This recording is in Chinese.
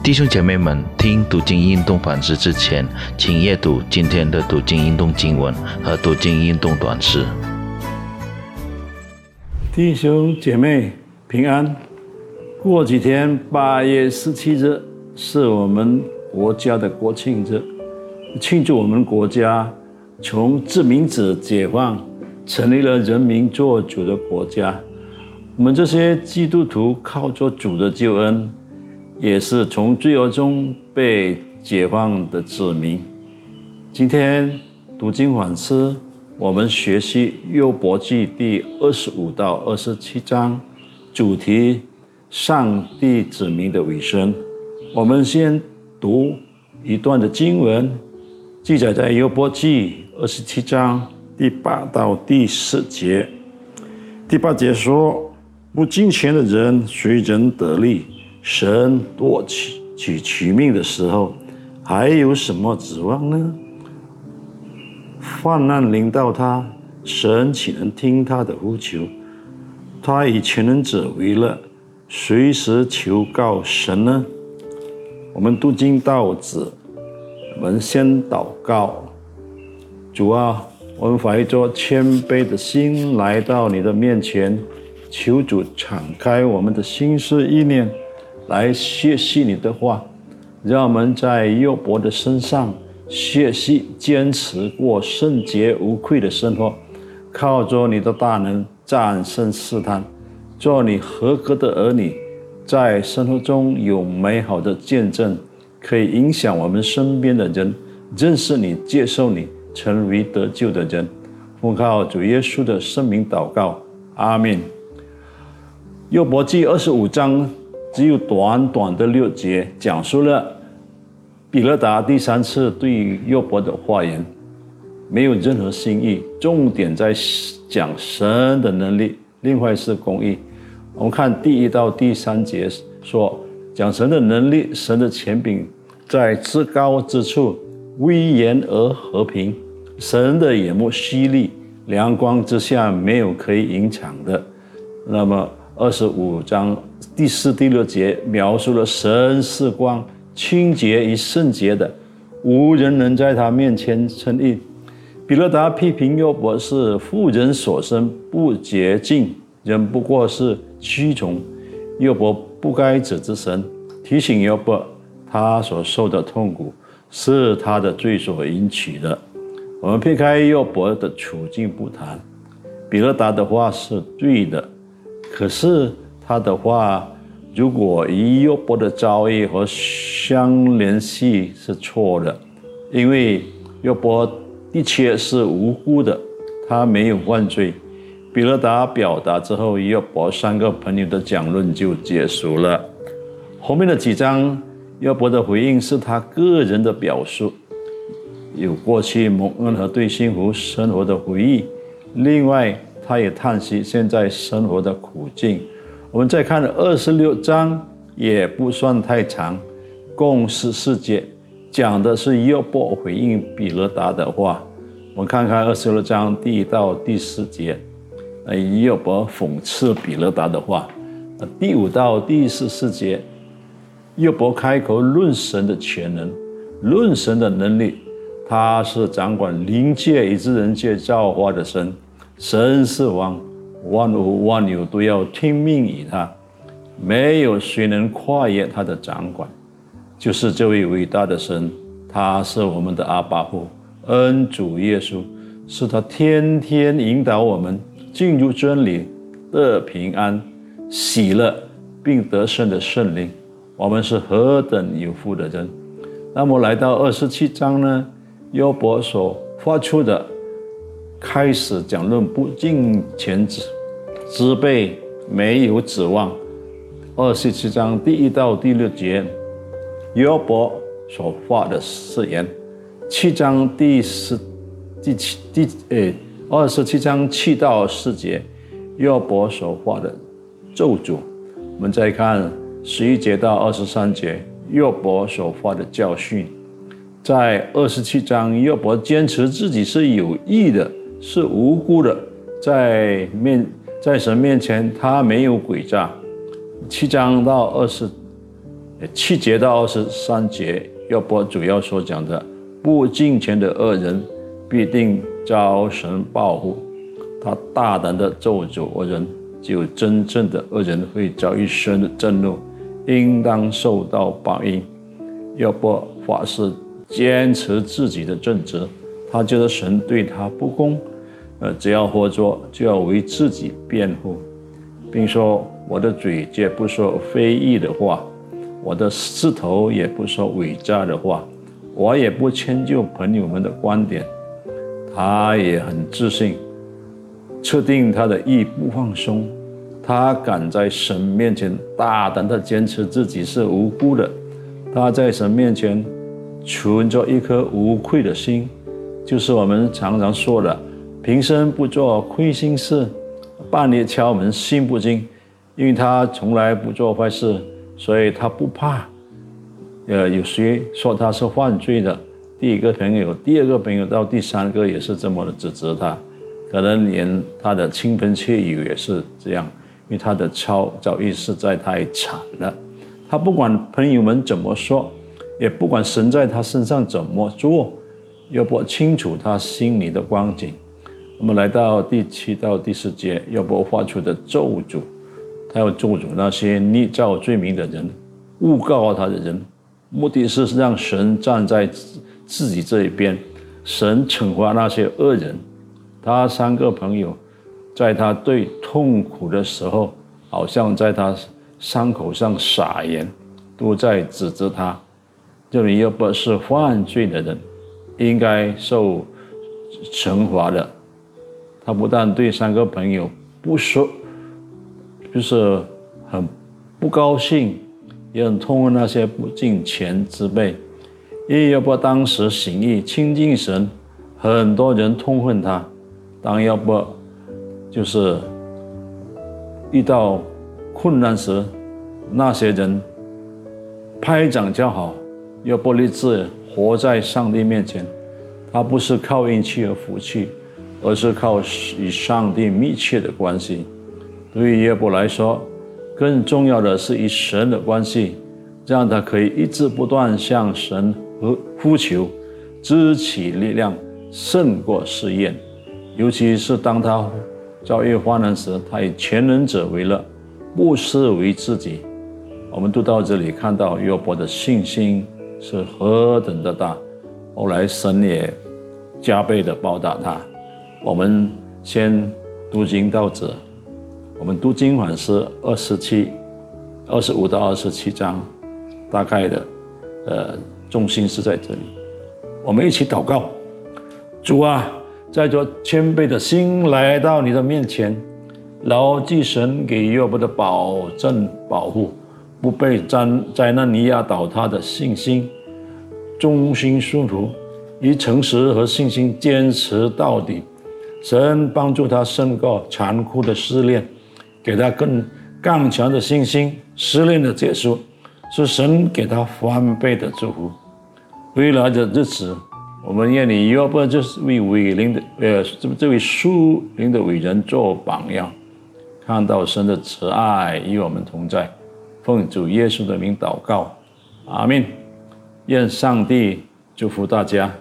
弟兄姐妹们，听读经运动反思之前，请阅读今天的读经运动经文和读经运动短诗。弟兄姐妹平安。过几天，八月十七日是我们国家的国庆日，庆祝我们国家从殖民者解放，成立了人民做主的国家。我们这些基督徒靠着主的救恩。也是从罪恶中被解放的子民。今天读经反思，我们学习约伯记第二十五到二十七章，主题上帝子民的尾声。我们先读一段的经文，记载在约伯记二十七章第八到第十节。第八节说：“不敬钱的人随人得利。”神夺取取取命的时候，还有什么指望呢？患难临到他，神岂能听他的呼求？他以全能者为乐，随时求告神呢？我们读经道子，我们先祷告：主啊，我们怀着谦卑的心来到你的面前，求主敞开我们的心思意念。来学习你的话，让我们在幼伯的身上学习坚持过圣洁无愧的生活，靠着你的大能战胜试探，做你合格的儿女，在生活中有美好的见证，可以影响我们身边的人认识你、接受你，成为得救的人。奉靠主耶稣的圣名祷告，阿门。幼伯记二十五章。只有短短的六节，讲述了比勒达第三次对约伯的话言，没有任何新意，重点在讲神的能力，另外是公义。我们看第一到第三节说，讲神的能力，神的权柄在至高之处，威严而和平，神的眼目犀利，阳光之下没有可以隐藏的。那么。二十五章第四、第六节描述了神是光、清洁与圣洁的，无人能在他面前称义。比勒达批评约伯是妇人所生不洁净，人不过是蛆虫。约伯不该指责神，提醒约伯他所受的痛苦是他的罪所引起的。我们撇开约伯的处境不谈，比勒达的话是对的。可是他的话，如果与约伯的遭遇和相联系是错的，因为约伯的确是无辜的，他没有犯罪。比勒达表达之后，约伯三个朋友的讲论就结束了。后面的几章，约伯的回应是他个人的表述，有过去蒙恩和对幸福生活的回忆。另外，他也叹息现在生活的苦境。我们再看二十六章，也不算太长，共十四节，讲的是约伯回应比勒达的话。我们看看二十六章第一到第四节，呃，约伯讽刺比勒达的话。呃第五到第十四节，约伯开口论神的全能，论神的能力，他是掌管灵界以至人界造化的神。神是王，万物万有都要听命于他，没有谁能跨越他的掌管。就是这位伟大的神，他是我们的阿巴父，恩主耶稣，是他天天引导我们进入真理的平安、喜乐并得胜的圣灵。我们是何等有福的人！那么来到二十七章呢？约伯所发出的。开始讲论不敬前子，之辈没有指望。二十七章第一到第六节，约伯所发的誓言。七章第十、第七、第诶，二十七章七到四节，约伯所发的咒诅。我们再看十一节到二十三节，约伯所发的教训。在二十七章，约伯坚持自己是有益的。是无辜的，在面在神面前，他没有诡诈。七章到二十七节到二十三节，约伯主要所讲的不敬虔的恶人必定遭神报复。他大胆的咒诅恶人，只有真正的恶人会遭一生的震怒，应当受到报应。约伯发誓坚持自己的正直，他觉得神对他不公，呃，只要活着就要为自己辩护，并说我的嘴绝不说非议的话，我的舌头也不说伪诈的话，我也不迁就朋友们的观点。他也很自信。确定他的意不放松，他敢在神面前大胆地坚持自己是无辜的，他在神面前存着一颗无愧的心，就是我们常常说的平生不做亏心事，半夜敲门心不惊，因为他从来不做坏事，所以他不怕。呃，有谁说他是犯罪的？第一个朋友，第二个朋友到第三个也是这么的指责他。可能连他的亲朋戚友也是这样，因为他的操早已实在太惨了。他不管朋友们怎么说，也不管神在他身上怎么做，要不清楚他心里的光景。我们来到第七到第十节，要不发出的咒诅，他要咒诅那些捏造罪名的人，诬告他的人，目的是让神站在自己这一边，神惩罚那些恶人。他三个朋友，在他最痛苦的时候，好像在他伤口上撒盐，都在指责他。这里要不是犯罪的人，应该受惩罚的。他不但对三个朋友不说，就是很不高兴，也很痛恨那些不敬虔之辈。因为不当时行义亲近神，很多人痛恨他。当要不就是遇到困难时，那些人拍掌叫好，要不立志活在上帝面前。他不是靠运气和福气，而是靠与上帝密切的关系。对于约伯来说，更重要的是与神的关系，这样他可以一直不断向神和呼求，支起力量，胜过试验。尤其是当他遭遇患难时，他以全能者为乐，不失为自己。我们读到这里，看到约伯的信心是何等的大。后来神也加倍的报答他。我们先读经到这，我们读经款是二十七、二十五到二十七章，大概的，呃，重心是在这里。我们一起祷告，主啊。在着谦卑的心来到你的面前，牢记神给约伯的保证保护，不被灾灾难尼亚倒塌的信心，忠心顺服，以诚实和信心坚持到底。神帮助他胜过残酷的试炼，给他更更强的信心。试炼的结束，是神给他翻倍的祝福。未来的日子。我们愿你约伯就是为伟灵的，呃，这这位属灵的伟人做榜样，看到神的慈爱与我们同在，奉主耶稣的名祷告，阿门。愿上帝祝福大家。